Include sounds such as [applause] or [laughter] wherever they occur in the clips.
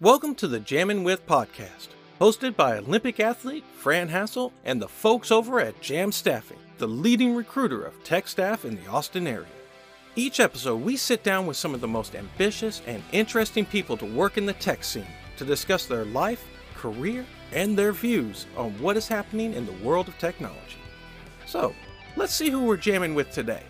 Welcome to the Jammin' With podcast, hosted by Olympic athlete Fran Halsall and the folks over at Jam Staffing, the leading recruiter of tech staff in the Austin area. Each episode, we sit down with some of the most ambitious and interesting people to work in the tech scene to discuss their life, career, and their views on what is happening in the world of technology. So, let's see who we're jamming with today.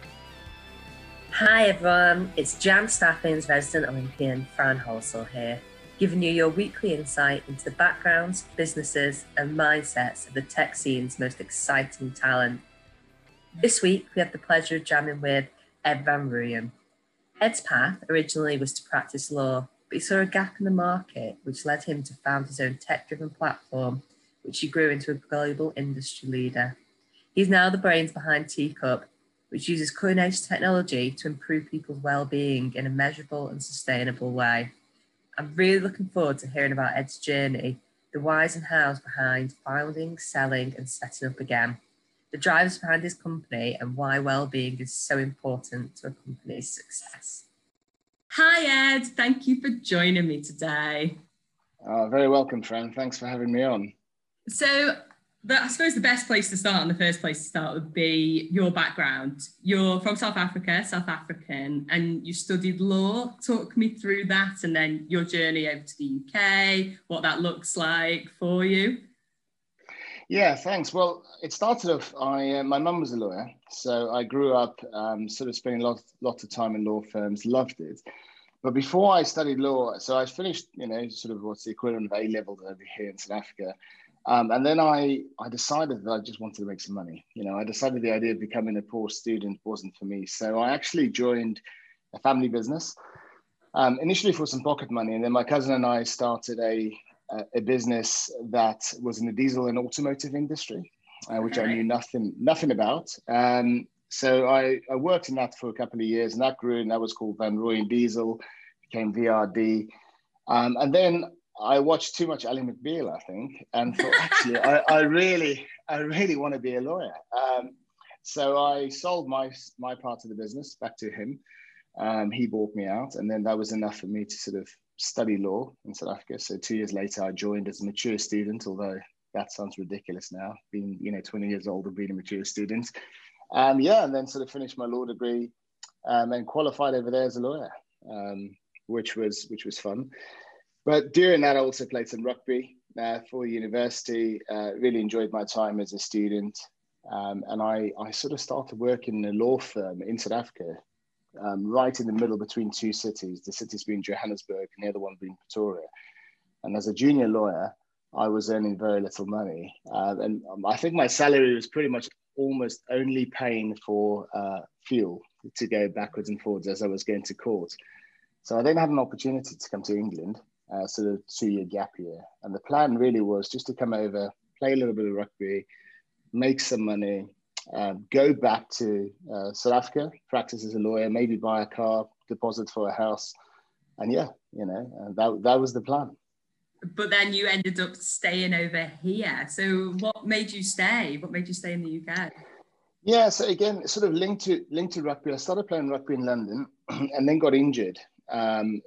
Hi everyone, it's Jam Staffing's resident Olympian Fran Halsall here, giving you your weekly insight into the backgrounds, businesses, and mindsets of the tech scene's most exciting talent. This week, we have the pleasure of jamming with Ed Van Rooyen. Ed's path originally was to practice law, but he saw a gap in the market, which led him to found his own tech driven platform, which he grew into a global industry leader. He's now the brains behind Teacup, which uses cutting edge technology to improve people's well being in a measurable and sustainable way. I'm really looking forward to hearing about Ed's journey, the whys and hows behind founding, selling, and setting up again, the drivers behind his company, and why well being is so important to a company's success. Hi, Ed. Thank you for joining me today. Uh, very welcome, Fran. Thanks for having me on. So, but I suppose the best place to start and the first place to start would be your background. You're from South Africa, South African, and you studied law. Talk me through that and then your journey over to the UK, what that looks like for you. Yeah, thanks. Well, it started off. I uh, my mum was a lawyer, so I grew up um, sort of spending lots lots of time in law firms. Loved it, but before I studied law, so I finished, you know, sort of what's the equivalent of A level over here in South Africa. Um, and then I, I decided that I just wanted to make some money. You know, I decided the idea of becoming a poor student wasn't for me. So I actually joined a family business, um, initially for some pocket money. And then my cousin and I started a, a business that was in the diesel and automotive industry, uh, which I knew nothing, nothing about. Um, so I, I worked in that for a couple of years and that grew and that was called Van Rooyen Diesel, became VRD. Um, and then I watched too much Ally McBeal, I think, and thought actually I, I, really, I really want to be a lawyer. Um, so I sold my my part of the business back to him. Um, he bought me out, and then that was enough for me to sort of study law in South Africa. So two years later, I joined as a mature student, although that sounds ridiculous now, being you know 20 years old and being a mature student. Um, yeah, and then sort of finished my law degree um, and qualified over there as a lawyer, um, which was which was fun. But during that, I also played some rugby uh, for university. Uh, really enjoyed my time as a student. Um, and I, I sort of started working in a law firm in South Africa, um, right in the middle between two cities, the cities being Johannesburg and the other one being Pretoria. And as a junior lawyer, I was earning very little money. Uh, and um, I think my salary was pretty much almost only paying for uh, fuel to go backwards and forwards as I was going to court. So I then had an opportunity to come to England uh, sort of two year gap year. And the plan really was just to come over, play a little bit of rugby, make some money, um, go back to uh, South Africa, practice as a lawyer, maybe buy a car, deposit for a house. And yeah, you know, that, that was the plan. But then you ended up staying over here. So what made you stay? What made you stay in the UK? Yeah, so again, sort of linked to linked to rugby. I started playing rugby in London, [clears throat] and then got injured. Um,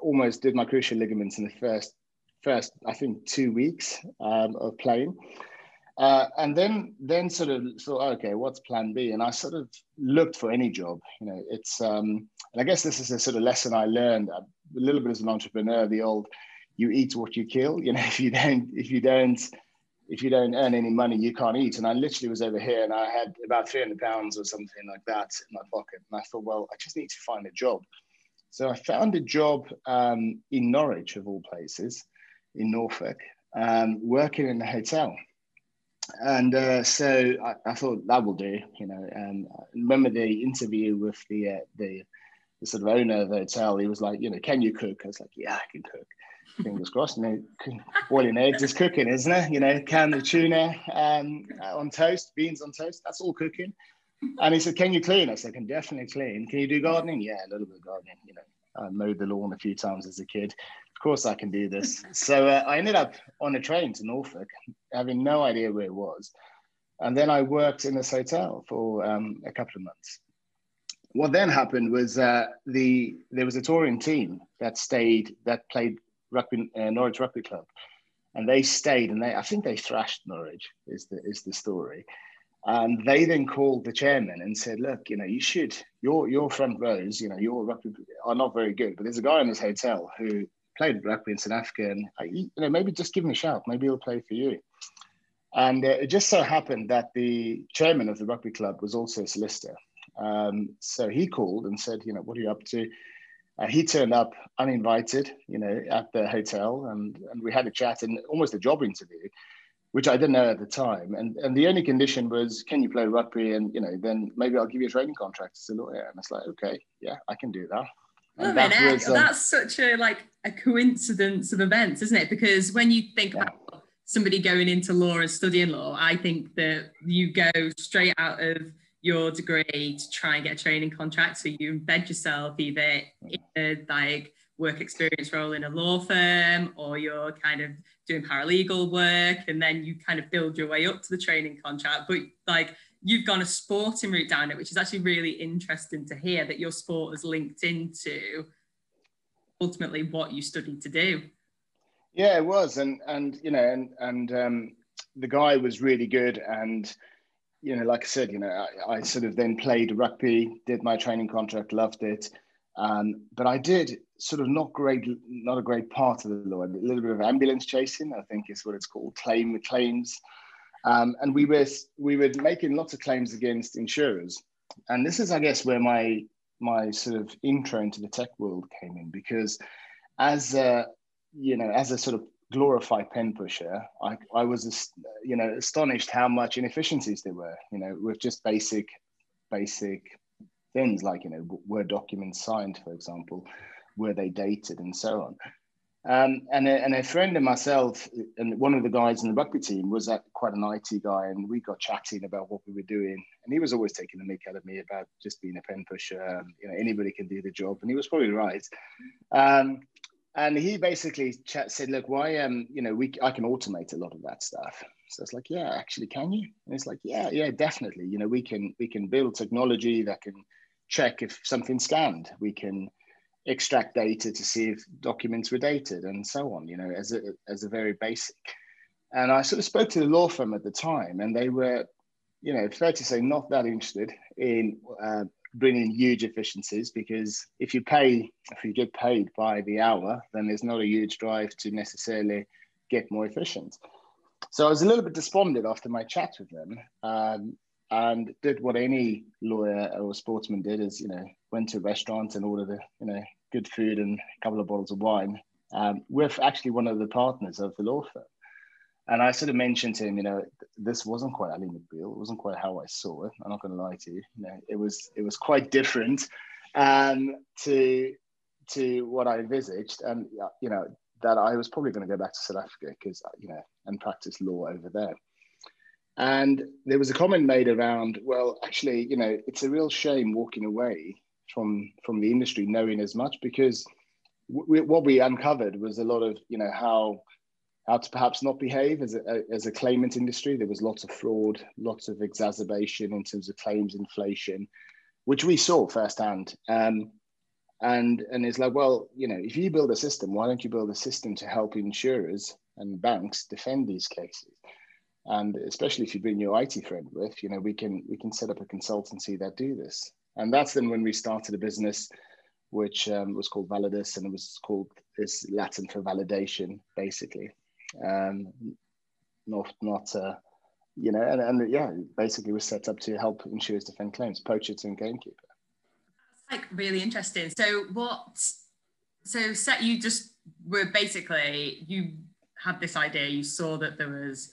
almost did my cruciate ligaments in the first first I think two weeks um, of playing. Uh, and then then sort of thought, okay, what's plan B? And I sort of looked for any job. You know, it's um, and I guess this is a sort of lesson I learned a little bit as an entrepreneur. The old, you eat what you kill. [laughs] You know, if you don't if you don't if you don't earn any money, you can't eat. And I literally was over here and I had about 300 pounds or something like that in my pocket. And I thought, well, I just need to find a job. So I found a job um, in Norwich, of all places, in Norfolk, um, working in a hotel. And uh, so I, I, thought that will do, you know. And I remember the interview with the, uh, the, the sort of owner of the hotel. He was like, you know, can you cook? I was like, yeah, I can cook. Fingers crossed. You know, boiling eggs is cooking, isn't it? You know, can the tuna um, on toast, beans on toast. That's all cooking. And he said, Can you clean? I said, I can definitely clean. Can you do gardening? Yeah, a little bit of gardening. You know, I mowed the lawn a few times as a kid. Of course, I can do this. So uh, I ended up on a train to Norfolk, having no idea where it was. And then I worked in this hotel for um, a couple of months. What then happened was uh, the there was a touring team that stayed that played rugby uh, Norwich Rugby Club, and they stayed and they I think they thrashed Norwich is the is the story. And they then called the chairman and said, "Look, you know, you should your your front rows, you know, your rugby are not very good, but there's a guy in this hotel who played rugby in South Africa, and you know, maybe just give him a shout. Maybe he'll play for you." And uh, it just so happened that the chairman of the rugby club was also a solicitor. Um, so he called and said, "You know, what are you up to?" Uh, he turned up uninvited, you know, at the hotel, and and we had a chat and almost a job interview which I didn't know at the time. And and the only condition was, can you play rugby? And you know, then maybe I'll give you a training contract as a lawyer. And it's like, okay, yeah, I can do that. And that was, um, that's such a like a coincidence of events, isn't it? Because when you think yeah. about somebody going into law and studying law, I think that you go straight out of your degree to try and get a training contract. So you embed yourself either in a like work experience role in a law firm or you're kind of doing paralegal work and then you kind of build your way up to the training contract but like you've gone a sporting route down it which is actually really interesting to hear that your sport is linked into ultimately what you studied to do. Yeah it was and and you know and and um, the guy was really good and you know like i said you know I, I sort of then played rugby did my training contract loved it um, but I did sort of not great, not a great part of the law. A little bit of ambulance chasing, I think, is what it's called. Claim the claims, um, and we were we were making lots of claims against insurers. And this is, I guess, where my my sort of intro into the tech world came in because, as a you know, as a sort of glorified pen pusher, I, I was you know astonished how much inefficiencies there were. You know, with just basic basic things like you know were documents signed for example were they dated and so on. Um, and, a, and a friend of myself and one of the guys in the rugby team was quite an IT guy and we got chatting about what we were doing. And he was always taking the mick out of me about just being a pen pusher um, you know anybody can do the job and he was probably right. Um, and he basically chat, said look why um you know we I can automate a lot of that stuff. So it's like yeah actually can you? And it's like yeah yeah definitely. You know we can we can build technology that can check if something's scanned. We can extract data to see if documents were dated and so on, you know, as a, as a very basic. And I sort of spoke to the law firm at the time and they were, you know, fair to say, not that interested in uh, bringing huge efficiencies because if you pay, if you get paid by the hour, then there's not a huge drive to necessarily get more efficient. So I was a little bit despondent after my chat with them. Um, and did what any lawyer or sportsman did is you know went to restaurants and ordered a you know good food and a couple of bottles of wine um, with actually one of the partners of the law firm and I sort of mentioned to him, you know, this wasn't quite Ally McBeal. It wasn't quite how I saw it. I'm not going to lie to you. You know, it was it was quite different um, to to what I envisaged, and you know that I was probably going to go back to South Africa because you know and practice law over there. And there was a comment made around, well, actually, you know, it's a real shame walking away from from the industry knowing as much because w- what we uncovered was a lot of, you know, how how to perhaps not behave as a, as a claimant industry. There was lots of fraud, lots of exacerbation in terms of claims inflation, which we saw firsthand. Um, and and it's like, well, you know, if you build a system, why don't you build a system to help insurers and banks defend these cases? And especially if you bring your IT friend with, you know, we can we can set up a consultancy that do this. And that's then when we started a business, which um, was called Validus, and it was called is Latin for validation, basically. Um, not not uh, you know, and, and yeah, basically was set up to help insurers defend claims, poachers and gamekeeper. That's like really interesting. So what? So set you just were basically you had this idea. You saw that there was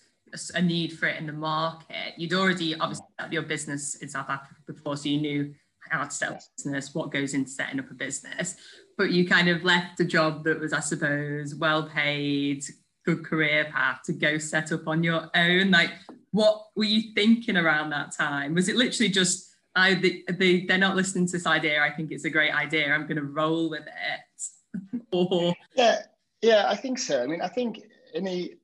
a need for it in the market. You'd already mm. obviously set up your business in South Africa before, so you knew how to set up a business, what goes into setting up a business. But you kind of left a job that was, I suppose, well paid, good career path to go set up on your own. Like, what were you thinking around that time? Was it literally just, I, they, they, they're not listening to this idea. I think it's a great idea. I'm going to roll with it. [laughs] or yeah, yeah, I think so. I mean, I think any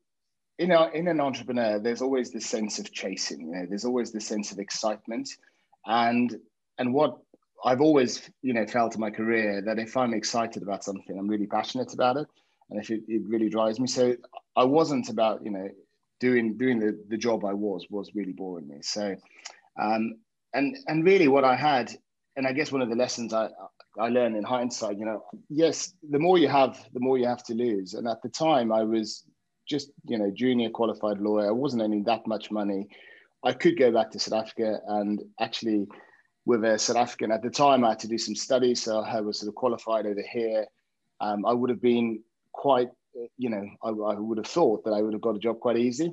in, a, in an entrepreneur, there's always this sense of chasing. You know, there's always this sense of excitement, and and what I've always you know felt in my career that if I'm excited about something, I'm really passionate about it, and if it, it really drives me. So I wasn't about you know doing doing the, the job I was was really boring me. So um, and and really what I had, and I guess one of the lessons I I learned in hindsight, you know, yes, the more you have, the more you have to lose. And at the time, I was just you know junior qualified lawyer. I wasn't earning that much money. I could go back to South Africa and actually with a South African at the time, I had to do some studies, so I was sort of qualified over here. Um, I would have been quite, you know, I, I, would have thought that I would have got a job quite easy.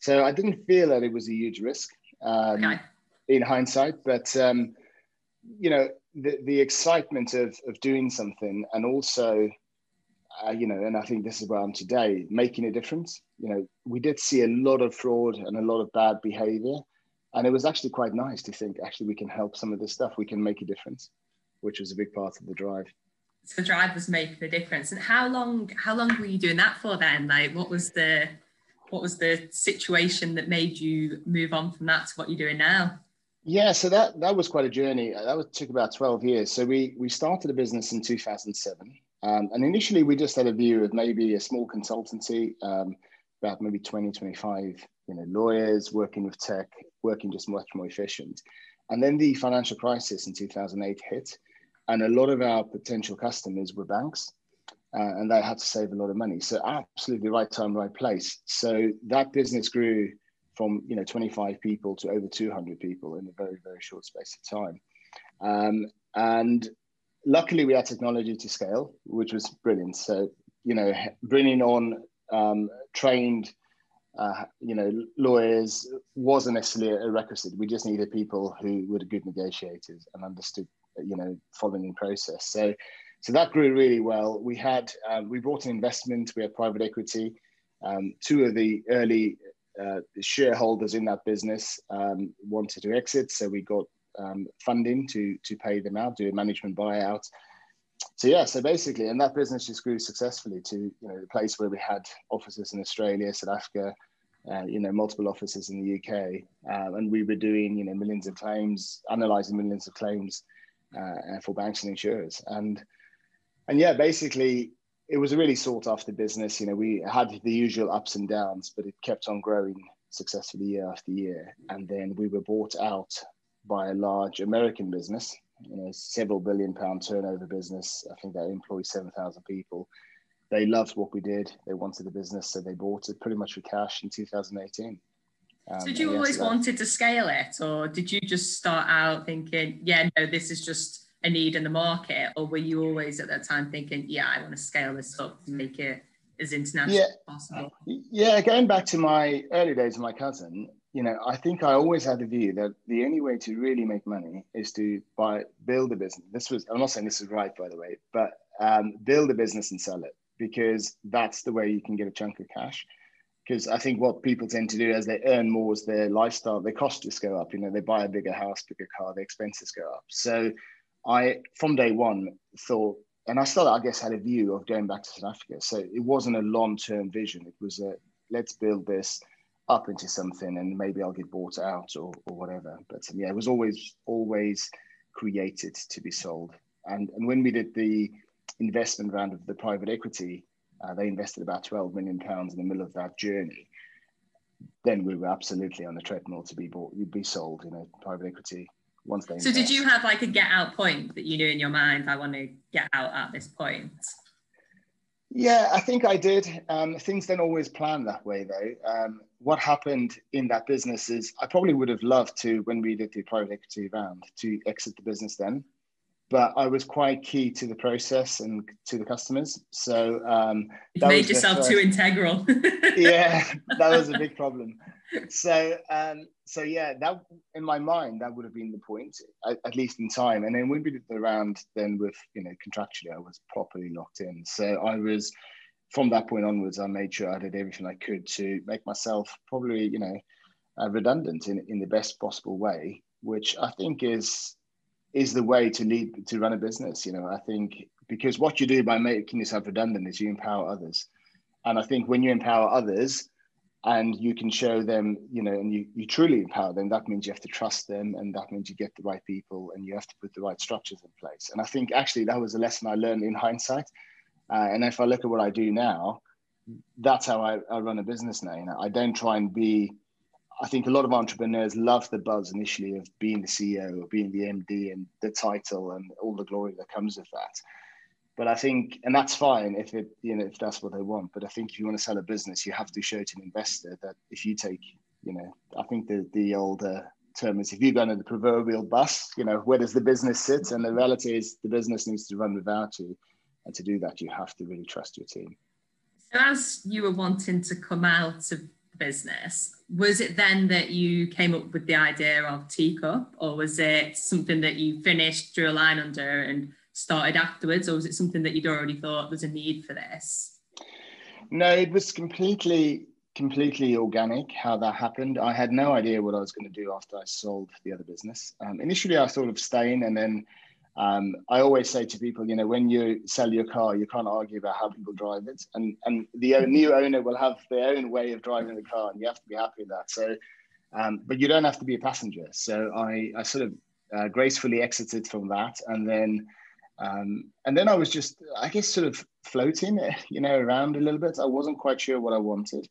So I didn't feel that it was a huge risk um, okay. in hindsight, but um, you know, the the excitement of of doing something and also uh, you know, and I think this is where I'm today, making a difference. You know, we did see a lot of fraud and a lot of bad behavior. And it was actually quite nice to think, actually, we can help some of this stuff, we can make a difference, which was a big part of the drive. So the drive was making the difference. And how long, how long were you doing that for then? Like what was the what was the situation that made you move on from that to what you're doing now? Yeah, so that that was quite a journey. That was, took about 12 years. So we we started a business in 2007. Um, and initially, we just had a view of maybe a small consultancy, um, about maybe 20, 25 you know, lawyers working with tech, working just much more efficient. And then the financial crisis in 2008 hit, and a lot of our potential customers were banks, uh, and they had to save a lot of money. So absolutely right time, right place. So that business grew from you know 25 people to over 200 people in a very very short space of time. Um, and luckily we had technology to scale, which was brilliant. So, you know, bringing on um, trained, uh, you know, lawyers wasn't necessarily a requisite. We just needed people who were good negotiators and understood, you know, following the process. So, so that grew really well. We had, um, we brought in investment, we had private equity. Um, two of the early uh, shareholders in that business um, wanted to exit, so we got um, funding to to pay them out, do a management buyout. So yeah, so basically, and that business just grew successfully to you know the place where we had offices in Australia, South Africa, uh, you know multiple offices in the UK, uh, and we were doing you know millions of claims, analysing millions of claims uh, for banks and insurers, and and yeah, basically it was a really sought after business. You know, we had the usual ups and downs, but it kept on growing successfully year after year. And then we were bought out by a large American business, you know, several billion pound turnover business. I think they employ 7,000 people. They loved what we did. They wanted the business, so they bought it pretty much for cash in 2018. Um, so did you always wanted to scale it, or did you just start out thinking, yeah, no, this is just a need in the market, or were you always at that time thinking, yeah, I want to scale this up to make it as international yeah. as possible? Yeah, going back to my early days of my cousin, you know, I think I always had the view that the only way to really make money is to buy, build a business. This was, I'm not saying this is right, by the way, but um, build a business and sell it because that's the way you can get a chunk of cash. Because I think what people tend to do as they earn more is their lifestyle, their costs just go up. You know, they buy a bigger house, bigger car, their expenses go up. So I, from day one, thought, and I still, I guess, had a view of going back to South Africa. So it wasn't a long term vision. It was a let's build this up into something and maybe I'll get bought out or, or whatever. But um, yeah, it was always always created to be sold. And and when we did the investment round of the private equity, uh, they invested about 12 million pounds in the middle of that journey. Then we were absolutely on the treadmill to be bought, you'd be sold, you know, private equity once they. So invest. did you have like a get out point that you knew in your mind? I want to get out at this point. Yeah, I think I did. Um, things don't always plan that way, though. Um, what happened in that business is I probably would have loved to, when we did the private equity round, to exit the business then. But I was quite key to the process and to the customers. So um, you made yourself too integral. [laughs] yeah, that was a big problem. So, um, so yeah, that in my mind that would have been the point, at, at, least in time. And then when we did the round, then with you know contractually, I was properly locked in. So I was from that point onwards, I made sure I did everything I could to make myself probably you know uh, redundant in in the best possible way, which I think is is the way to lead to run a business. You know, I think because what you do by making yourself redundant is you empower others, and I think when you empower others and you can show them, you know, and you, you truly empower them, that means you have to trust them and that means you get the right people and you have to put the right structures in place. And I think actually that was a lesson I learned in hindsight. Uh, and if I look at what I do now, that's how I, I run a business now. You know, I don't try and be. I think a lot of entrepreneurs love the buzz initially of being the CEO or being the MD and the title and all the glory that comes with that. But I think, and that's fine if it, you know, if that's what they want. But I think if you want to sell a business, you have to show to an investor that if you take, you know, I think the the old uh, term is if you go into the proverbial bus, you know, where does the business sit? And the reality is the business needs to run without you. And to do that, you have to really trust your team. So, as you were wanting to come out of business, was it then that you came up with the idea of Teacup, or was it something that you finished, drew a line under, and started afterwards, or was it something that you'd already thought there's a need for this? No, it was completely completely organic how that happened. I had no idea what I was going to do after I sold the other business. Um, initially, I thought of staying, and then um, I always say to people, you know, when you sell your car, you can't argue about how people drive it, and and the new owner will have their own way of driving the car, and you have to be happy with that. So, um, but you don't have to be a passenger. So I I sort of uh, gracefully exited from that, and then. Um, and then I was just, I guess, sort of floating, [laughs] you know, around a little bit. I wasn't quite sure what I wanted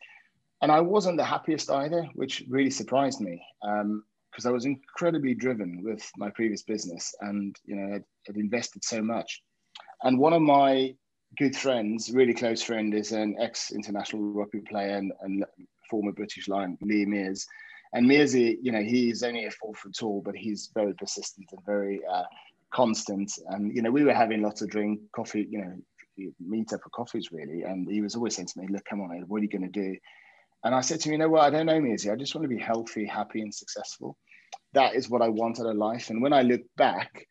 and I wasn't the happiest either, which really surprised me because um, I was incredibly driven with my previous business, and you know, I'd, I'd, invested so much. And one of my good friends, really close friend, is an ex-international rugby player and, and former British Lion, Lee Mears. And Mears, you know, he's only a four foot tall, but he's very persistent and very uh, constant. And you know, we were having lots of drink, coffee, you know, meet up for coffees really. And he was always saying to me, "Look, come on, Ed, what are you going to do?" And I said to him, you know what, I don't know Mizzy. I just want to be healthy, happy, and successful. That is what I want out of life. And when I look back,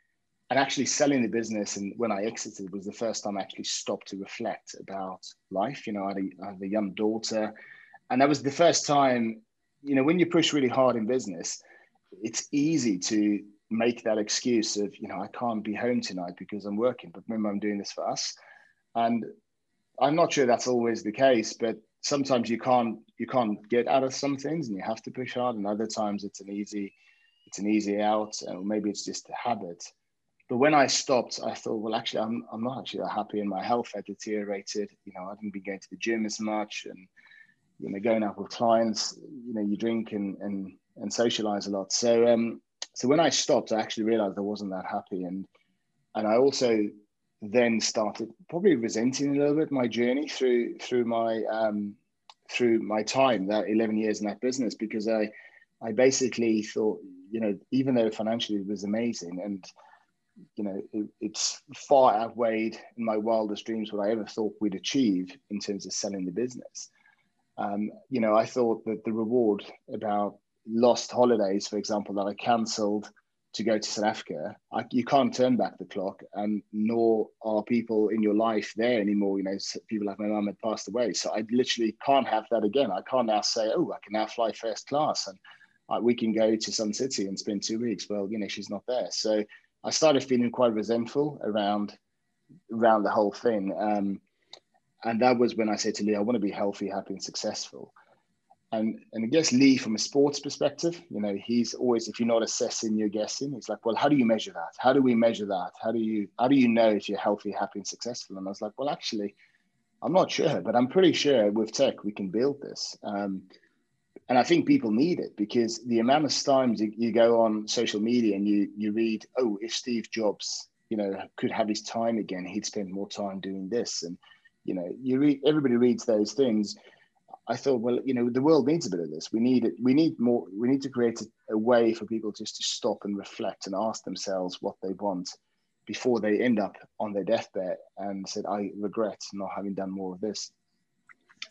and actually selling the business and when I exited was the first time I actually stopped to reflect about life. You know, I had a, I had a young daughter, and that was the first time. You know, when you push really hard in business, it's easy to make that excuse of you know I can't be home tonight because I'm working, but remember I'm doing this for us, and I'm not sure that's always the case, but sometimes you can't you can't get out of some things and you have to push hard and other times it's an easy it's an easy out and maybe it's just a habit. But when i stopped i thought well actually i'm, I'm not actually that happy and my health had deteriorated. You know i didn't be going to the gym as much and you know going out with clients you know you drink and and, and socialize a lot. So um so when i stopped i actually realized i wasn't that happy and and i also then started probably resenting a little bit my journey through through my um, through my time that 11 years in that business because I I basically thought you know even though financially it was amazing and you know it, it's far outweighed in my wildest dreams what I ever thought we'd achieve in terms of selling the business. Um, you know I thought that the reward about lost holidays, for example, that I cancelled to go to South Africa, I, you can't turn back the clock, and nor are people in your life there anymore. You know, people like my mum had passed away, so I literally can't have that again. I can't now say, "Oh, I can now fly first class," and uh, we can go to some city and spend two weeks. Well, you know, she's not there, so I started feeling quite resentful around around the whole thing. Um, and that was when I said to Lee, I want to be healthy, happy, and successful. And, and I guess Lee, from a sports perspective, you know, he's always, if you're not assessing, you're guessing. He's like, well, how do you measure that? How do we measure that? How do you, how do you know if you're healthy, happy, and successful? And I was like, well, actually, I'm not sure, but I'm pretty sure with tech we can build this. Um, and I think people need it because the amount of times you, you go on social media and you you read, oh, if Steve Jobs, you know, could have his time again, he'd spend more time doing this. And you know, you read everybody reads those things I thought, well, you know, the world needs a bit of this. We need it. We need more. We need to create a, a, way for people just to stop and reflect and ask themselves what they want before they end up on their deathbed and said, "I regret not having done more of this."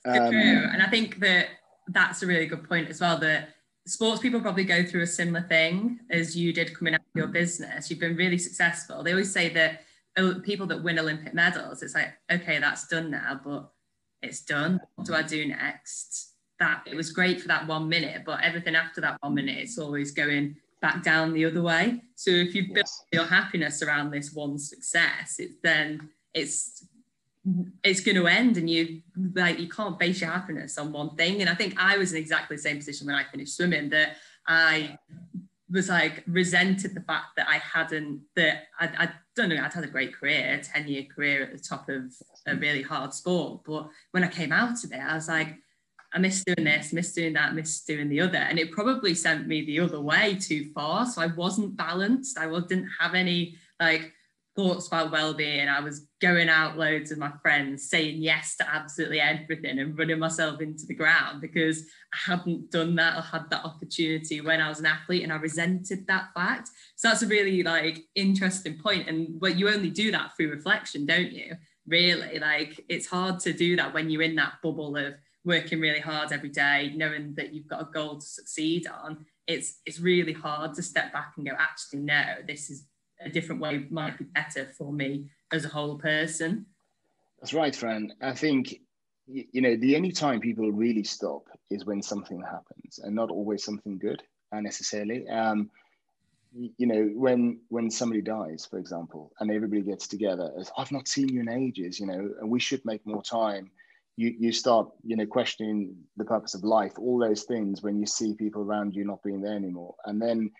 Um, true, and I think that that's a really good point as well. That sports people probably go through a similar thing as you did coming out of your business. You've been really successful. They always say that uh, people that win Olympic medals, it's like, okay, that's done now, but it's done. What do I do next? That it was great for that one minute, but everything after that one minute, it's always going back down the other way. So if you build yes. your happiness around this one success, it's then it's it's going to end and you like you can't base your happiness on one thing and i think i was in exactly the same position when i finished swimming that i was like resented the fact that I hadn't that I, I don't know I'd had a great career, a 10 year career at the top of a mm. really hard sport. But when I came out of it, I was like, I miss doing this, miss doing that, miss doing the other. And it probably sent me the other way too far. So I wasn't balanced. I was didn't have any like thoughts about well-being. I was going out loads with my friends, saying yes to absolutely everything and running myself into the ground because I hadn't done that or had that opportunity when I was an athlete and I resented that fact. So that's a really like interesting point. And but you only do that through reflection, don't you? Really, like it's hard to do that when you're in that bubble of working really hard every day, knowing that you've got a goal to succeed on. It's it's really hard to step back and go, actually, no, this is a different way might be better for me as a whole person. That's right, Fran. I think you know the only time people really stop is when something happens, and not always something good uh, necessarily. Um, you know when when somebody dies for example and everybody gets together as i've not seen you in ages you know and we should make more time you you start you know questioning the purpose of life all those things when you see people around you not being there anymore and then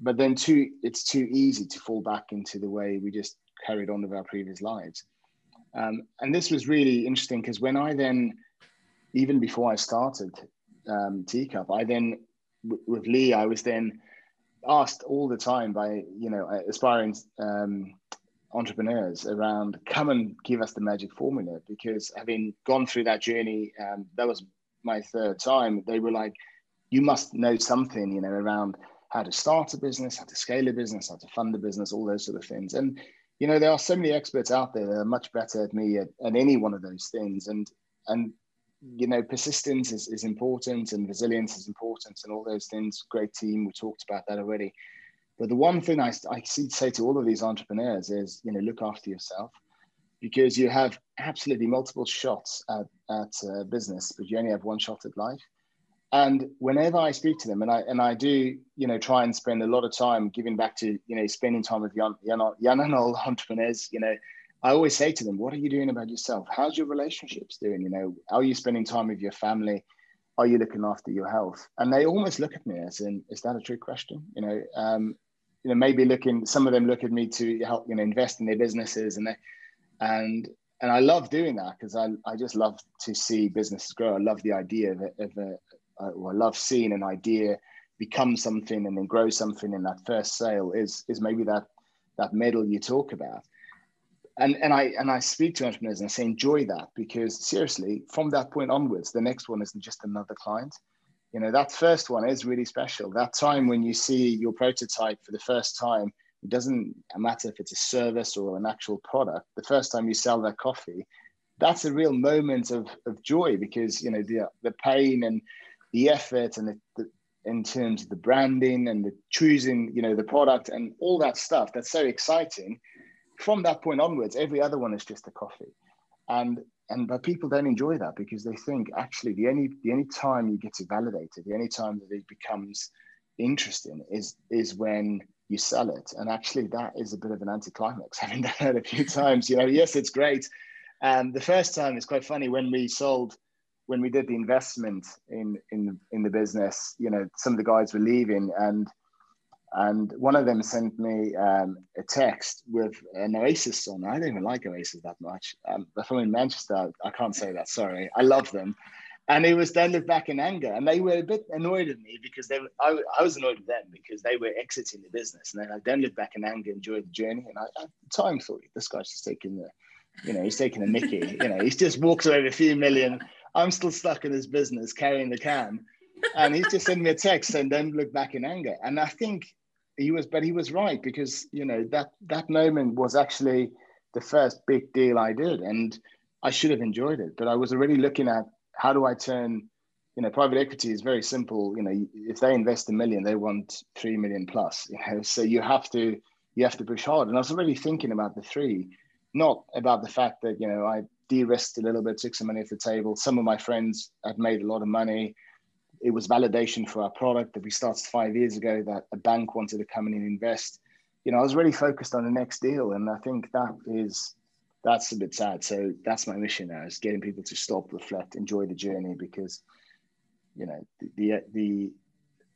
but then too it's too easy to fall back into the way we just carried on with our previous lives. Um, and this was really interesting because when i then even before i started um, teacup i then w- with lee i was then asked all the time by you know aspiring um, entrepreneurs around come and give us the magic formula because having gone through that journey um, that was my third time they were like you must know something you know around how to start a business, how to scale a business, how to fund a business, all those sort of things. And you know, there are so many experts out there that are much better at me at, at any one of those things. And and you know, persistence is, is important and resilience is important and all those things. Great team, we talked about that already. But the one thing I, I say to all of these entrepreneurs is, you know, look after yourself because you have absolutely multiple shots at, at uh, business, but you only have one shot at life. And whenever I speak to them, and I and I do, you know, try and spend a lot of time giving back to, you know, spending time with young, young, young and old [laughs] entrepreneurs. You know, I always say to them, "What are you doing about yourself? How's your relationships doing? You know, are you spending time with your family? Are you looking after your health?" And they almost look at me as, "In is that a true question?" You know, um, you know, maybe looking. Some of them look at me to help, you know, invest in their businesses, and they, and and I love doing that because I, I just love to see businesses grow. I love the idea of, a, of a, uh, I love seeing an idea become something and then grow something in that first sale is is maybe that that medal you talk about. And and i and i speak to entrepreneurs and i say enjoy that because seriously from that point onwards the next one isn't just another client. You know that first one is really special. That time when you see your prototype for the first time it doesn't matter if it's a service or an actual product. The first time you sell that coffee that's a real moment of, of joy because you know the, the pain and the effort and the, the, in terms of the branding and the choosing, you know, the product and all that stuff. That's so exciting. From that point onwards, every other one is just a coffee, and and but people don't enjoy that because they think actually the only the only time you get to validate it, the only time that it becomes interesting is is when you sell it, and actually that is a bit of an anticlimax. [laughs] Having done that a few times, you know, yes, it's great. And the first time it's quite funny when we sold when we did the investment in in in the business, you know, some of the guys were leaving, and and one of them sent me um, a text with an Oasis song. I don't even like Oasis that much, um, but from in Manchester, I can't say that. Sorry, I love them. And it was "Don't Look Back in Anger," and they were a bit annoyed at me because they were, I, I was annoyed with them because they were exiting the business, and they're like, "Don't back in anger, enjoy the journey." And I, at the time, thought this guy's just taking the, you know, he's taking a Mickey. you know, he's just walked away with a few million I'm still stuck in his business carrying the can. And he's just sending me a text saying, don't look back in anger. And I think he was, but he was right because, you know, that, that moment was actually the first big deal I did. And I should have enjoyed it, but I was already looking at how do I turn, you know, private equity is very simple. You know, if they invest a million, they want 3 million plus, you know, so you have to, you have to push hard. And I was already thinking about the three, not about the fact that, you know, I de-risked a little bit, took some money off the table. Some of my friends had made a lot of money. It was validation for our product that we started five years ago that a bank wanted to come in and invest. You know, I was really focused on the next deal, and I think that is that's a bit sad. So that's my mission now: is getting people to stop, reflect, enjoy the journey, because you know the the, the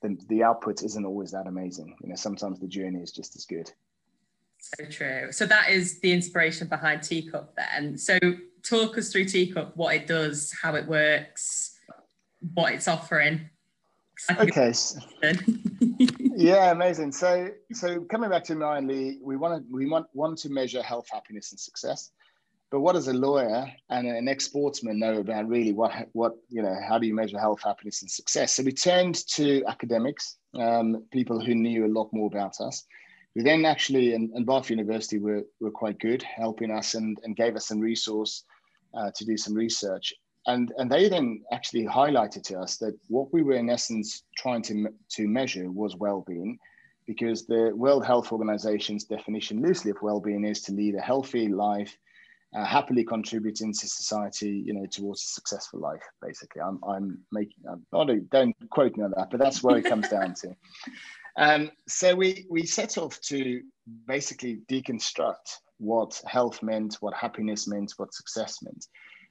the, the output isn't always that amazing. You know, sometimes the journey is just as good. So true. So that is the inspiration behind Teacup then. So talk us through Teacup, what it does, how it works, what it's offering. Okay. [laughs] yeah, amazing. So, so coming back to Mindly, we want to we want want to measure health, happiness, and success. But what does a lawyer and an ex-sportsman know about really what what you know? How do you measure health, happiness, and success? So we turned to academics, um, people who knew a lot more about us. We then actually, and, and Bath University were, were quite good, helping us and, and gave us some resource uh, to do some research. And, and they then actually highlighted to us that what we were in essence trying to, to measure was well-being because the World Health Organization's definition loosely of well-being is to lead a healthy life, uh, happily contributing to society, you know, towards a successful life. Basically, I'm I'm making. I'm, not, don't quote me on that, but that's where it comes down to. [laughs] Um, so we we set off to basically deconstruct what health meant, what happiness meant, what success meant.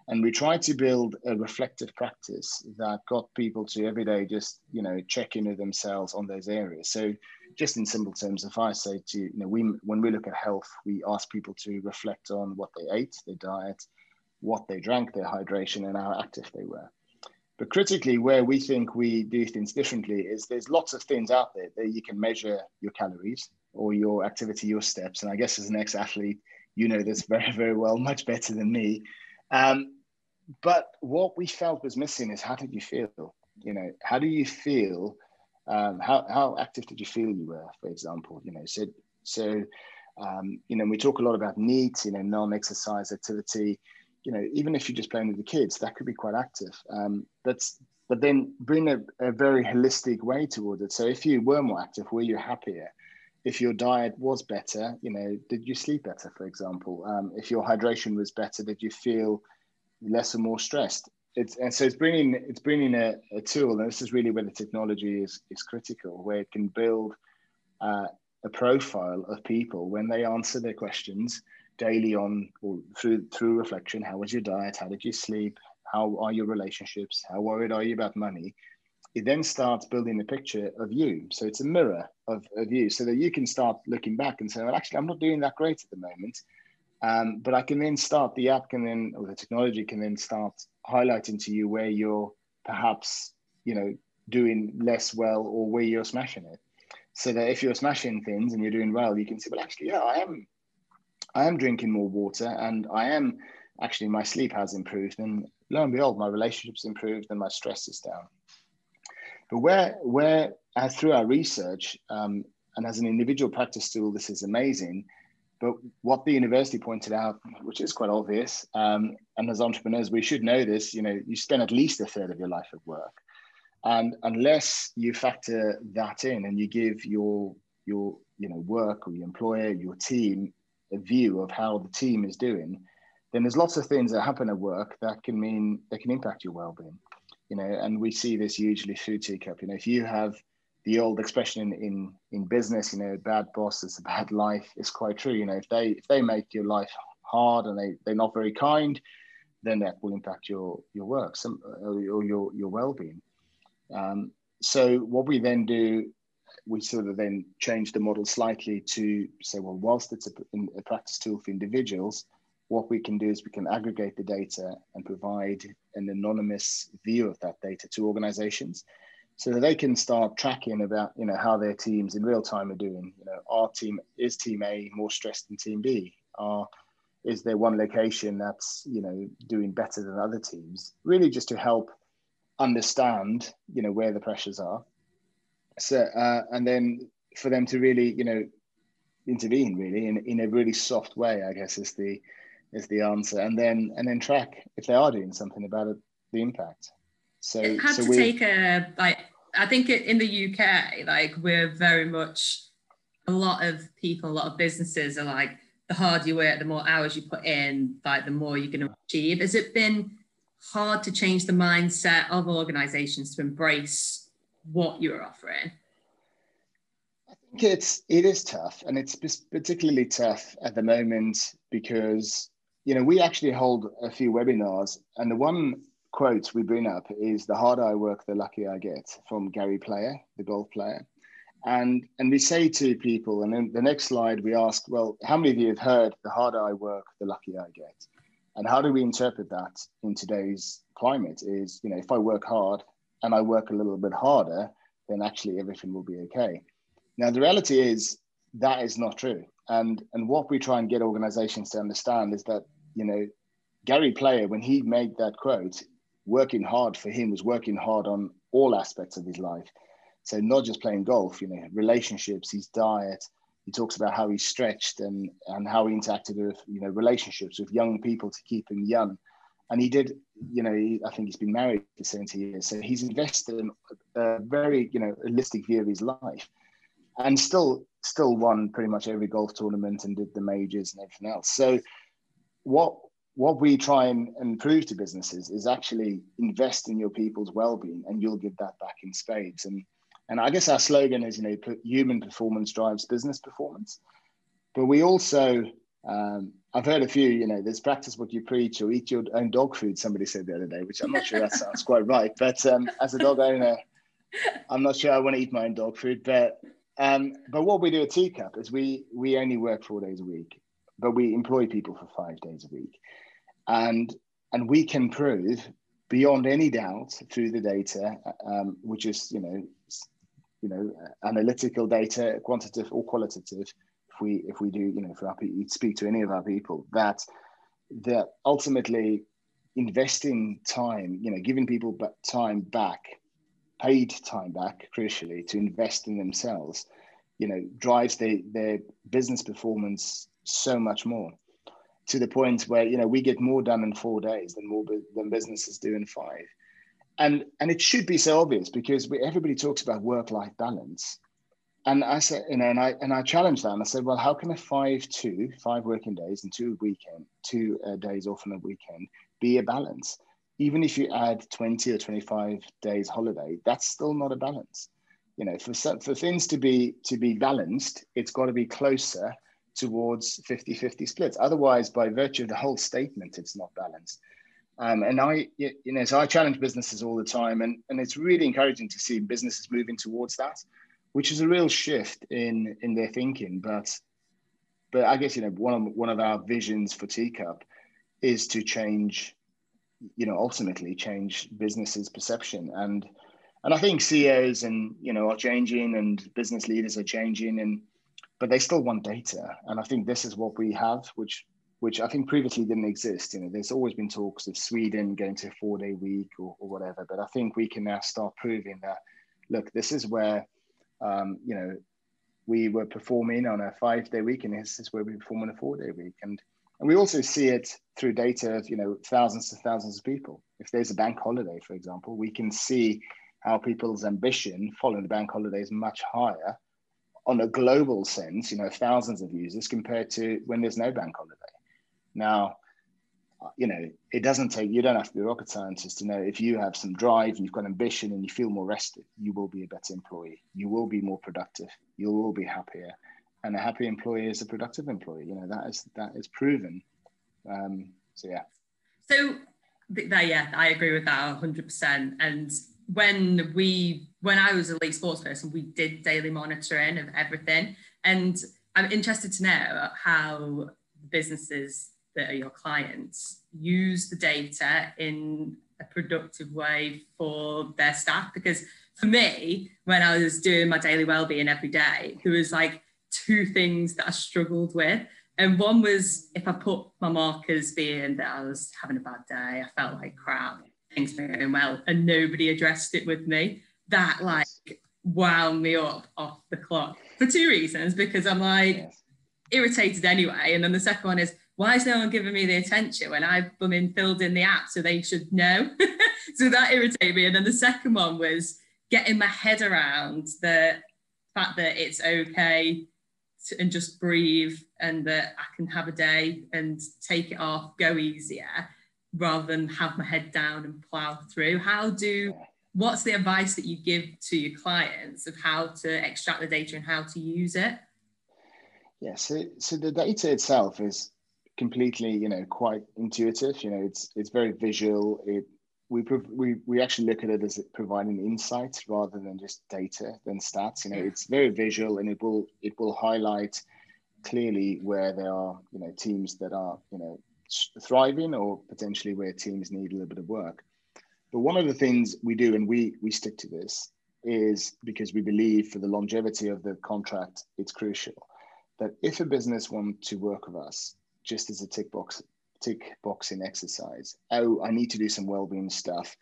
And we tried to build a reflective practice that got people to every day just, you know, check in with themselves on those areas. So just in simple terms, if I say to, you know, we, when we look at health, we ask people to reflect on what they ate, their diet, what they drank, their hydration, and how active they were. But critically, where we think we do things differently is there's lots of things out there that you can measure your calories or your activity, your steps. And I guess as an ex-athlete, you know this [laughs] very, very well, much better than me. Um, but what we felt was missing is how did you feel? You know, how do you feel? Um, how, how active did you feel you were, for example? You know, so so um, you know, we talk a lot about NEAT, you know, non-exercise activity you know, even if you're just playing with the kids, that could be quite active. Um, that's but then bring a, a very holistic way towards it. So if you were more active, were you happier? If your diet was better, you know, did you sleep better, for example? Um, if your hydration was better, did you feel less or more stressed? It's, and so it's bringing it's bringing a, a tool, and this is really where the technology is is critical, where it can build uh, a profile of people when they answer their questions daily on or through through reflection how was your diet? How did you sleep? How are your relationships? How worried are you about money? It then starts building a picture of you. So it's a mirror of, of you so that you can start looking back and say well actually i'm not doing that great at the moment. Um, but i can then start the app can then or the technology can then start highlighting to you where you're perhaps you know doing less well or where you're smashing it. So that if you're smashing things and you're doing well you can say well actually yeah i am I am drinking more water and I am actually my sleep has improved and lo and behold my relationships improved and my stress is down. But where where as through our research um, and as an individual practice tool this is amazing. But what the university pointed out which is quite obvious um, and as entrepreneurs we should know this you know you spend at least a third of your life at work. And unless you factor that in and you give your your you know work or your employer your team view of how the team is doing, then there's lots of things that happen at work that can mean that can impact your well-being. You know, and we see this hugely through teacup. You know, if you have the old expression in, in in business, you know, bad boss is a bad life. It's quite true. You know, if they if they make your life hard and they they're not very kind, then that will impact your your work, some or your your well-being. Um, so what we then do we sort of then changed the model slightly to say, well, whilst it's a, a, practice tool for individuals, what we can do is we can aggregate the data and provide an anonymous view of that data to organizations so that they can start tracking about, you know, how their teams in real time are doing. You know, our team, is team A more stressed than team B? Are, is there one location that's, you know, doing better than other teams? Really just to help understand, you know, where the pressures are so uh, and then for them to really you know intervene really in, in a really soft way i guess is the is the answer. And then and then track if they are doing something about it the impact. So it had so to take a like i think in the uk like we're very much a lot of people a lot of businesses are like the harder you work the more hours you put in like the more you're going to achieve. Has it been hard to change the mindset of organizations to embrace what you're offering? I think it's it is tough, and it's particularly tough at the moment because you know we actually hold a few webinars, and the one quote we bring up is the harder I work, the luckier I get from Gary Player, the golf player. And, and we say to people, and then the next slide, we ask, well, how many of you have heard the harder I work, the luckier I get? And how do we interpret that in today's climate? Is, you know, if I work hard and I work a little bit harder, then actually everything will be okay. Now, the reality is that is not true. And, and what we try and get organizations to understand is that, you know, Gary Player, when he made that quote, working hard for him was working hard on all aspects of his life. So not just playing golf, you know, relationships, his diet. He talks about how he stretched and and how he interacted with you know relationships with young people to keep him young. And he did, you know, he, I think he's been married for 70 years. So he's invested in a very, you know, holistic view of his life and still still won pretty much every golf tournament and did the majors and everything else. So what what we try and, and prove to businesses is actually invest in your people's well-being and you'll give that back in spades. And and I guess our slogan is, you know, human performance drives business performance. But we also, um, I've heard a few, you know, there's practice what you preach or eat your own dog food, somebody said the other day, which I'm not sure that sounds quite right. But um, as a dog owner, I'm not sure I want to eat my own dog food. But um, but what we do at Teacup is we we only work four days a week, but we employ people for five days a week, and and we can prove beyond any doubt through the data, um, which is you know you know analytical data, quantitative or qualitative. If we if we do you know if we speak to any of our people that that ultimately investing time, you know, giving people time back paid time back crucially to invest in themselves you know drives their their business performance so much more. To the point where you know we get more done in four days than more than businesses do in five. And and it should be so obvious because we, everybody talks about work life balance and I said, you know, and I and I challenged that, and I said, well, how can a five two five working days and two weekend, two uh, days off on a weekend be a balance? even if you add 20 or 25 days holiday, that's still not a balance. You know, for, for things to be to be balanced, it's got to be closer towards 50-50 splits. Otherwise, by virtue of the whole statement, it's not balanced. Um, and I, you know, so I challenge businesses all the time, and, and it's really encouraging to see businesses moving towards that, which is a real shift in in their thinking. But but I guess you know one of one of our visions for Teacup is to change you know ultimately change businesses perception and and i think ceos and you know are changing and business leaders are changing and but they still want data and i think this is what we have which which i think previously didn't exist you know there's always been talks of sweden going to a four day week or, or whatever but i think we can now start proving that look this is where um, you know we were performing on a five day week and this is where we perform on a four day week and and we also see it through data of, you know, thousands and thousands of people. If there's a bank holiday, for example, we can see how people's ambition following the bank holiday is much higher on a global sense, you know, thousands of users compared to when there's no bank holiday. Now, you know, it doesn't take, you don't have to be a rocket scientist to know if you have some drive, you've got ambition and you feel more rested, you will be a better employee. You will be more productive. You will be happier and a happy employee is a productive employee. You know that is that is proven. Um, so yeah. So that yeah, I agree with that hundred percent. And when we when I was a elite sports person, we did daily monitoring of everything. And I'm interested to know how businesses that are your clients use the data in a productive way for their staff because for me when i was doing my daily well-being every day there was like two things that I struggled with. And one was if I put my markers being that I was having a bad day, I felt like crap, things were going well, and nobody addressed it with me. That like wound me up off the clock for two reasons. Because I'm like irritated anyway. And then the second one is why is no one giving me the attention when I've been filled in the app so they should know? [laughs] so that irritated me. And then the second one was getting my head around the fact that it's okay and just breathe and that I can have a day and take it off, go easier rather than have my head down and plow through. How do what's the advice that you give to your clients of how to extract the data and how to use it? Yeah, so, so the data itself is completely, you know, quite intuitive. You know, it's it's very visual. It we, we we actually look at it as providing insights rather than just data than stats. You know, it's very visual and it will it will highlight clearly where there are you know teams that are you know thriving or potentially where teams need a little bit of work. But one of the things we do, and we we stick to this, is because we believe for the longevity of the contract, it's crucial that if a business wants to work with us, just as a tick box tick boxing exercise. Oh, I need to do some well-being stuff.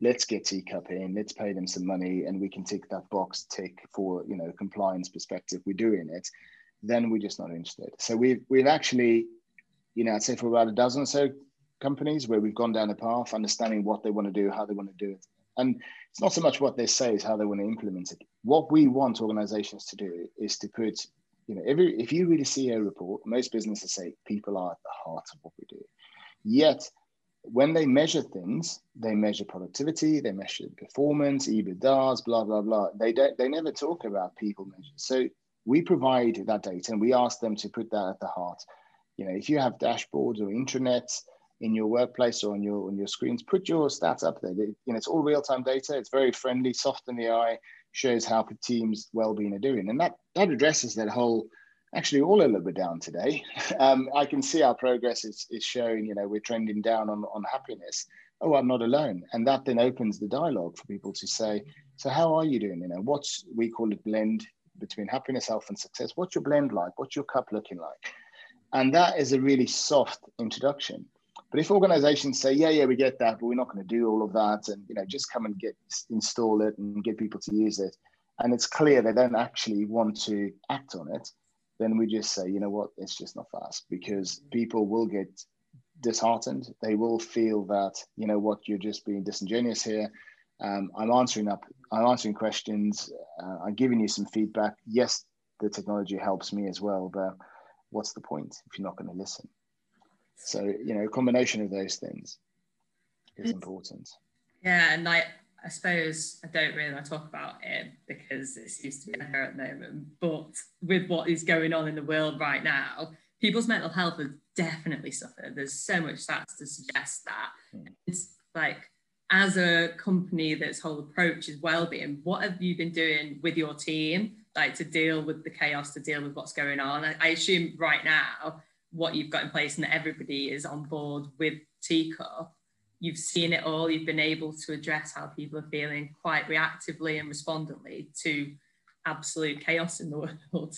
Let's get Teacup in. Let's pay them some money, and we can tick that box tick for you know compliance perspective. We're doing it. Then we're just not interested. So we've we've actually, you know, I'd say for about a dozen or so companies where we've gone down the path, understanding what they want to do, how they want to do it, and it's not so much what they say, is how they want to implement it. What we want organizations to do is to put you know, every if you read a CEO report, most businesses say people are at the heart of what we do. Yet, when they measure things, they measure productivity, they measure performance, EBITDAs, blah blah blah. They don't. They never talk about people measures. So we provide that data, and we ask them to put that at the heart. You know, if you have dashboards or intranets in your workplace or on your on your screens, put your stats up there. You know, it's all real time data. It's very friendly, soft in the eye shows how teams' well-being are doing, and that that addresses that whole. Actually, all a little bit down today. [laughs] Um, I can see our progress is, is showing. You know, we're trending down on on happiness. Oh, I'm not alone, and that then opens the dialogue for people to say, "So, how are you doing? You know, what's we call it blend between happiness, health, and success. What's your blend like? What's your cup looking like?" And that is a really soft introduction. But if organizations say, yeah, yeah, we get that, but we're not going to do all of that, and you know, just come and get install it and get people to use it, and it's clear they don't actually want to act on it, then we just say, you know what, it's just not fast because people will get disheartened. They will feel that, you know what, you're just being disingenuous here. Um, I'm answering up, I'm answering questions. Uh, I'm giving you some feedback. Yes, the technology helps me as well, but what's the point if you're not going to listen? So, you know, a combination of those things is important. Yeah, and like I suppose I don't really want to talk about it because it seems to be there at the moment. But with what is going on in the world right now, people's mental health has definitely suffered. There's so much stats to suggest that. Mm. It's like as a company that's whole approach is well-being, what have you been doing with your team, like to deal with the chaos, to deal with what's going on? I, I assume right now what you've got in place and that everybody is on board with Teacup, you've seen it all, you've been able to address how people are feeling quite reactively and respondently to absolute chaos in the [laughs] world.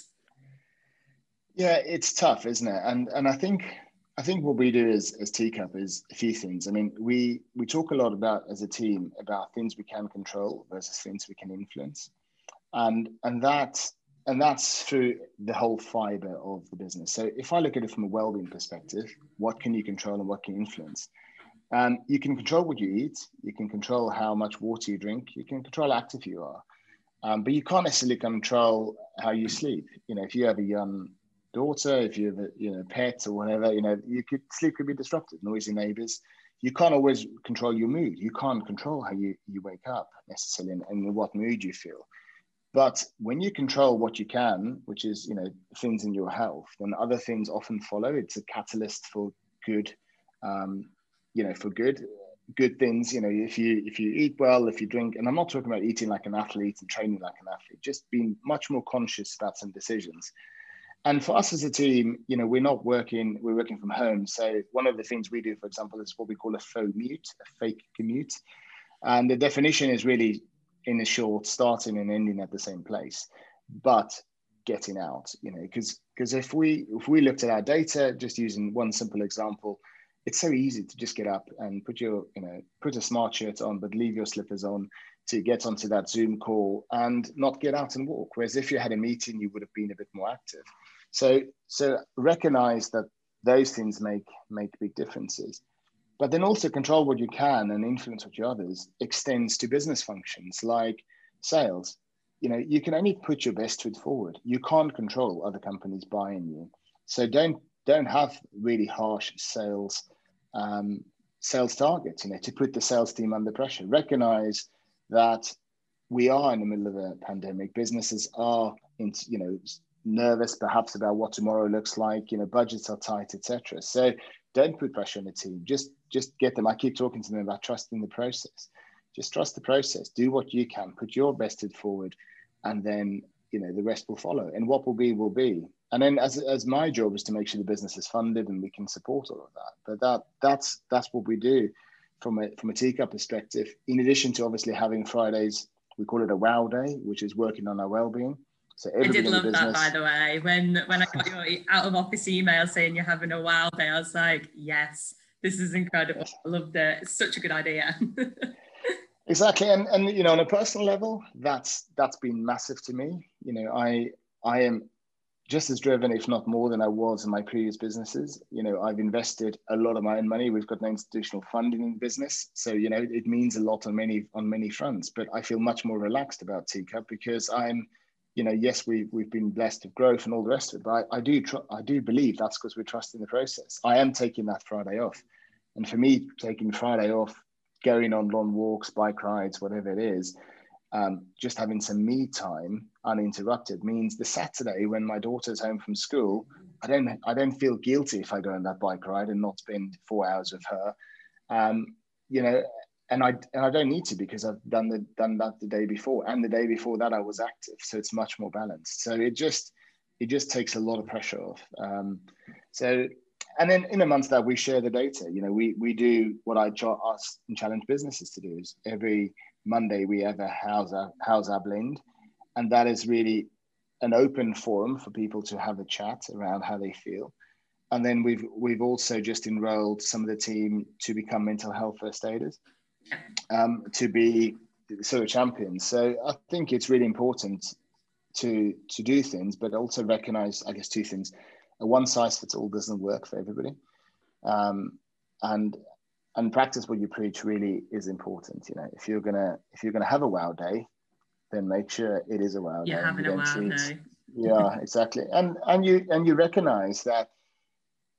Yeah, it's tough, isn't it? And and I think I think what we do as, as Teacup is a few things. I mean, we we talk a lot about as a team about things we can control versus things we can influence. And and that and that's through the whole fiber of the business. So if I look at it from a well-being perspective, what can you control and what can you influence? Um, you can control what you eat. You can control how much water you drink. You can control how active you are, um, but you can't necessarily control how you sleep. You know, if you have a young daughter, if you have a you know pet or whatever, you know, you could sleep could be disrupted. Noisy neighbors. You can't always control your mood. You can't control how you, you wake up necessarily and, and what mood you feel. But when you control what you can, which is you know things in your health, then other things often follow. It's a catalyst for good, um, you know, for good good things. You know, if you if you eat well, if you drink, and I'm not talking about eating like an athlete and training like an athlete, just being much more conscious about some decisions. And for us as a team, you know, we're not working, we're working from home. So one of the things we do, for example, is what we call a faux mute, a fake commute. And the definition is really in a short, starting and ending at the same place, but getting out. You know, because because if we if we looked at our data, just using one simple example, it's so easy to just get up and put your you know put a smart shirt on, but leave your slippers on to get onto that Zoom call and not get out and walk. Whereas if you had a meeting, you would have been a bit more active. So so recognize that those things make make big differences but then also control what you can and influence what you others extends to business functions like sales. You know you can only put your best foot forward. You can't control other companies buying you. So don't don't have really harsh sales um, sales targets you know to put the sales team under pressure. Recognize that we are in the middle of a pandemic. Businesses are in, you know nervous perhaps about what tomorrow looks like. You know budgets are tight etc so don't put pressure on the team. Just just get them. I keep talking to them about trusting the process. Just trust the process. Do what you can. Put your best foot forward, and then you know the rest will follow. And what will be will be. And then as as my job is to make sure the business is funded and we can support all of that. But that that's that's what we do from a from a teacup perspective. In addition to obviously having Fridays, we call it a wow day, which is working on our well-being. So I did love that, by the way. When when I got your out of office email saying you're having a wow day, I was like, yes, this is incredible. I loved it. It's such a good idea. [laughs] exactly, and and you know, on a personal level, that's that's been massive to me. You know, I I am just as driven, if not more, than I was in my previous businesses. You know, I've invested a lot of my own money. We've got no institutional funding in business, so you know, it means a lot on many on many fronts. But I feel much more relaxed about Teacup because I'm, you know, yes, we've we've been blessed with growth and all the rest of it, but I, I do tr- I do believe that's because we're trusting the process. I am taking that Friday off, and for me, taking Friday off, going on long walks, bike rides, whatever it is, um, just having some me time uninterrupted means the Saturday when my daughter's home from school, I don't I don't feel guilty if I go on that bike ride and not spend four hours with her. Um, you know, and I and I don't need to because I've done the done that the day before and the day before that I was active, so it's much more balanced. So it just it just takes a lot of pressure off. Um, so and then in amongst that we share the data. You know, we we do what I ask and challenge businesses to do is every Monday we have a how's our, how's our blend, and that is really an open forum for people to have a chat around how they feel. And then we've we've also just enrolled some of the team to become mental health first aiders, um, to be sort of champions. So I think it's really important to to do things, but also recognize, I guess, two things: a one size fits all doesn't work for everybody, um, and and practice what you preach really is important. You know, if you're gonna if you're gonna have a wow day, then make sure it is a wow you're day. having a wow treat, day. yeah, [laughs] exactly. And and you and you recognize that,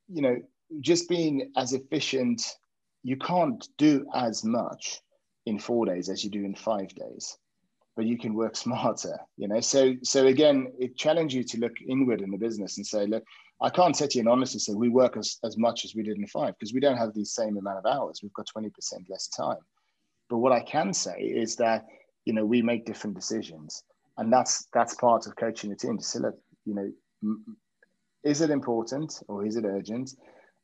you know, just being as efficient, you can't do as much in four days as you do in five days but you can work [laughs] smarter you know so so again it challenges you to look inward in the business and say look I can't sit here and honestly say we work as, as much as we did in five because we don't have the same amount of hours. We've got 20% less time. But what I can say is that, you know, we make different decisions. And that's that's part of coaching the team to say, look, you know, is it important or is it urgent?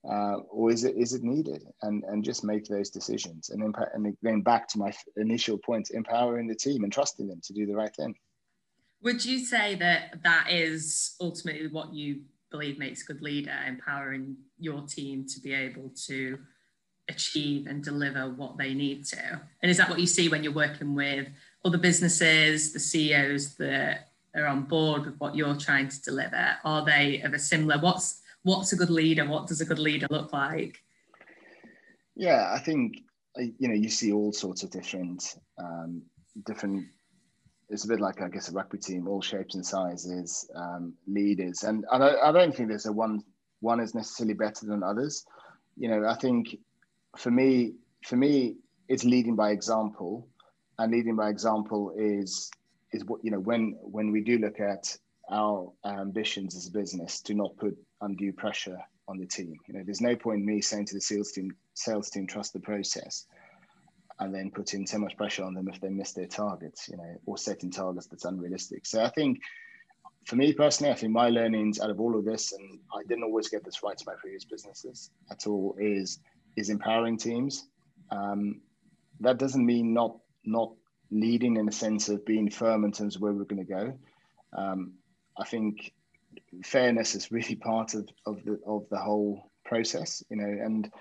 Uh, or is it is it needed and and just make those decisions and impact and then back to my initial point empowering the team and trusting them to do the right thing would you say that that is ultimately what you believe makes a good leader, empowering your team to be able to achieve and deliver what they need to. And is that what you see when you're working with other businesses, the CEOs that are on board with what you're trying to deliver? Are they of a similar what's what's a good leader? What does a good leader look like? Yeah, I think you know you see all sorts of different um, different it's a bit like I guess a rugby team, all shapes and sizes, um, leaders, and I don't, I don't think there's a one one is necessarily better than others. You know, I think for me, for me, it's leading by example, and leading by example is is what you know when when we do look at our ambitions as a business, to not put undue pressure on the team. You know, there's no point in me saying to the sales team, sales team, trust the process and then putting so much pressure on them if they miss their targets, you know, or setting targets that's unrealistic. So I think for me personally, I think my learnings out of all of this, and I didn't always get this right to my previous businesses at all, is is empowering teams. Um, that doesn't mean not not leading in a sense of being firm in terms of where we're going to go. Um, I think fairness is really part of, of the of the whole process, you know, and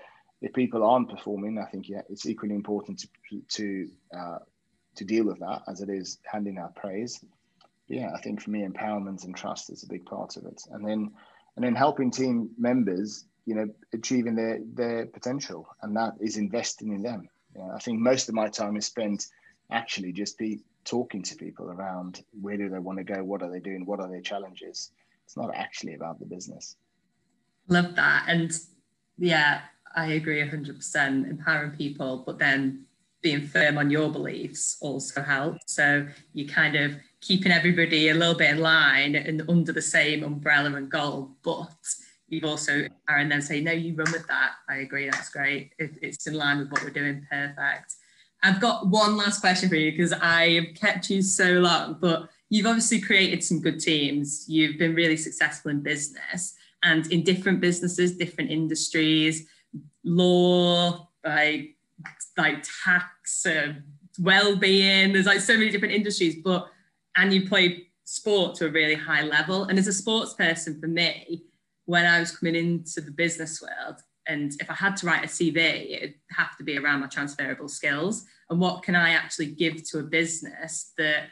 if people aren't performing, I think yeah, it's equally important to to uh, to deal with that as it is handing out praise. Yeah, I think for me, empowerment and trust is a big part of it, and then and then helping team members, you know, achieving their their potential, and that is investing in them. I think most of my time is spent actually just be talking to people around where do they want to go, what are they doing, what are their challenges. It's not actually about the business. Love that, and yeah, I agree 100%. Empowering people, but then being firm on your beliefs also helps. So you kind of keeping everybody a little bit in line and under the same umbrella and goal, but you've also and then say no you run with that i agree that's great it, it's in line with what we're doing perfect i've got one last question for you because i have kept you so long but you've obviously created some good teams. You've been really successful in business and in different businesses different industries. Law like like tax uh, well-being. There's like so many different industries but and you play sport to a really high level. And as a sports person for me when I was coming into the business world, and if I had to write a CV, it'd have to be around my transferable skills. And what can I actually give to a business that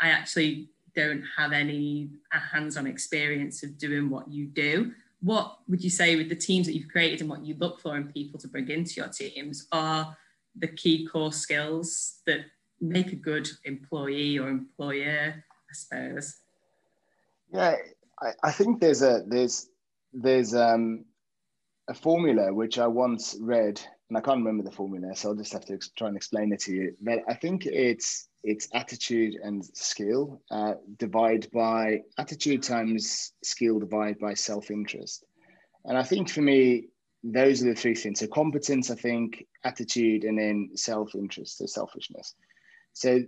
I actually don't have any hands-on experience of doing what you do. What would you say with the teams that you've created and what you look for in people to bring into your teams are the key core skills that make a good employee or employer, I suppose? Yeah, I, I think there's a there's there's um, a formula which I once read, and I can't remember the formula, so I'll just have to try and explain it to you. But I think it's it's attitude and skill uh, divide by attitude times skill divide by self interest, and I think for me those are the three things. So competence, I think, attitude, and then self interest, so selfishness. So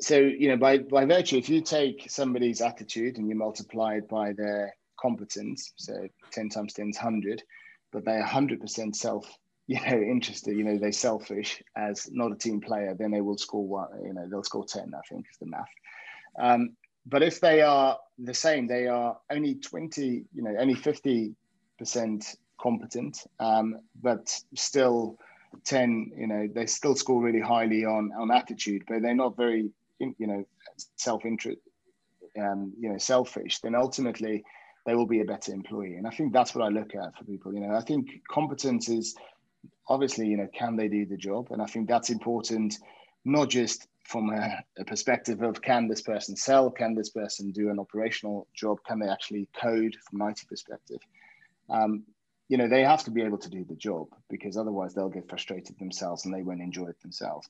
so you know by by virtue if you take somebody's attitude and you multiply it by their competence, so 10 times 10 is 100, but they're 100% self, you know, interested, you know, they're selfish as not a team player, then they will score one, you know, they'll score 10, I think is the math. Um, but if they are the same, they are only 20, you know, only 50% competent, um, but still 10, you know, they still score really highly on, on attitude, but they're not very, you know, self-interest, um, you know, selfish, then ultimately they will be a better employee. And I think that's what I look at for people. You know, I think competence is obviously, you know, can they do the job? And I think that's important, not just from a, a, perspective of can this person sell, can this person do an operational job, can they actually code from an IT perspective? Um, you know, they have to be able to do the job because otherwise they'll get frustrated themselves and they won't enjoy it themselves.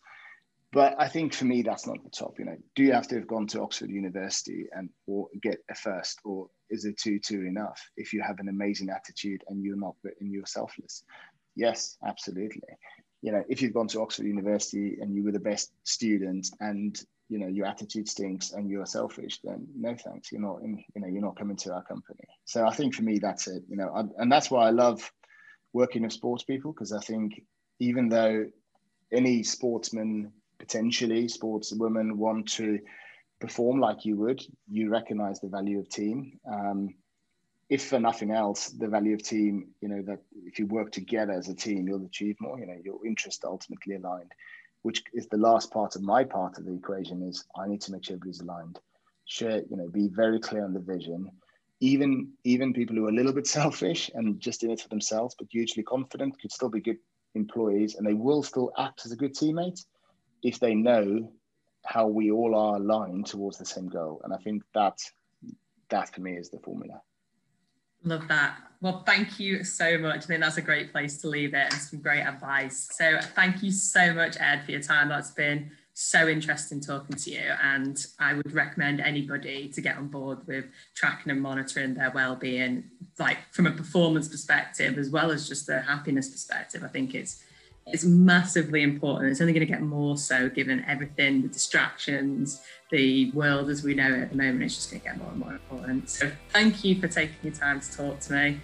But I think for me, that's not the top. You know, do you have to have gone to Oxford University and or get a first, or is a two two enough? If you have an amazing attitude and you're not and you're selfless, yes, absolutely. You know, if you've gone to Oxford University and you were the best student and you know your attitude stinks and you're selfish, then no thanks. You're not in. You know, you're not coming to our company. So I think for me, that's it. You know, I, and that's why I love working with sports people because I think even though any sportsman potentially sports women want to perform like you would, you recognize the value of team. Um, if for nothing else, the value of team, you know, that if you work together as a team, you'll achieve more, you know, your interests are ultimately aligned, which is the last part of my part of the equation is I need to make sure everybody's aligned. Share, you know, be very clear on the vision. Even even people who are a little bit [laughs] selfish and just in it for themselves, but hugely confident could still be good employees and they will still act as a good teammate if they know how we all are aligned towards the same goal. And I think that that for me is the formula. Love that. Well, thank you so much. I think that's a great place to leave it and some great advice. So thank you so much, Ed, for your time. That's been so interesting talking to you. And I would recommend anybody to get on board with tracking and monitoring their well-being, like from a performance perspective, as well as just a happiness perspective. I think it's it's massively important. It's only going to get more so given everything, the distractions, the world as we know it at the moment. It's just going to get more and more important. So thank you for taking your time to talk to me.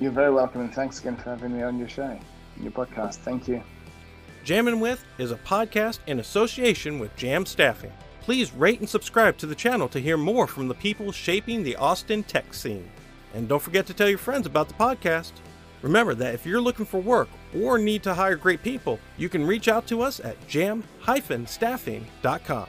You're very welcome, and thanks again for having me on your show, your podcast. Thank you. Jammin' With is a podcast in association with Jam Staffing. Please rate and subscribe to the channel to hear more from the people shaping the Austin tech scene. And don't forget to tell your friends about the podcast. Remember that if you're looking for work or need to hire great people, you can reach out to us at jam-staffing.com.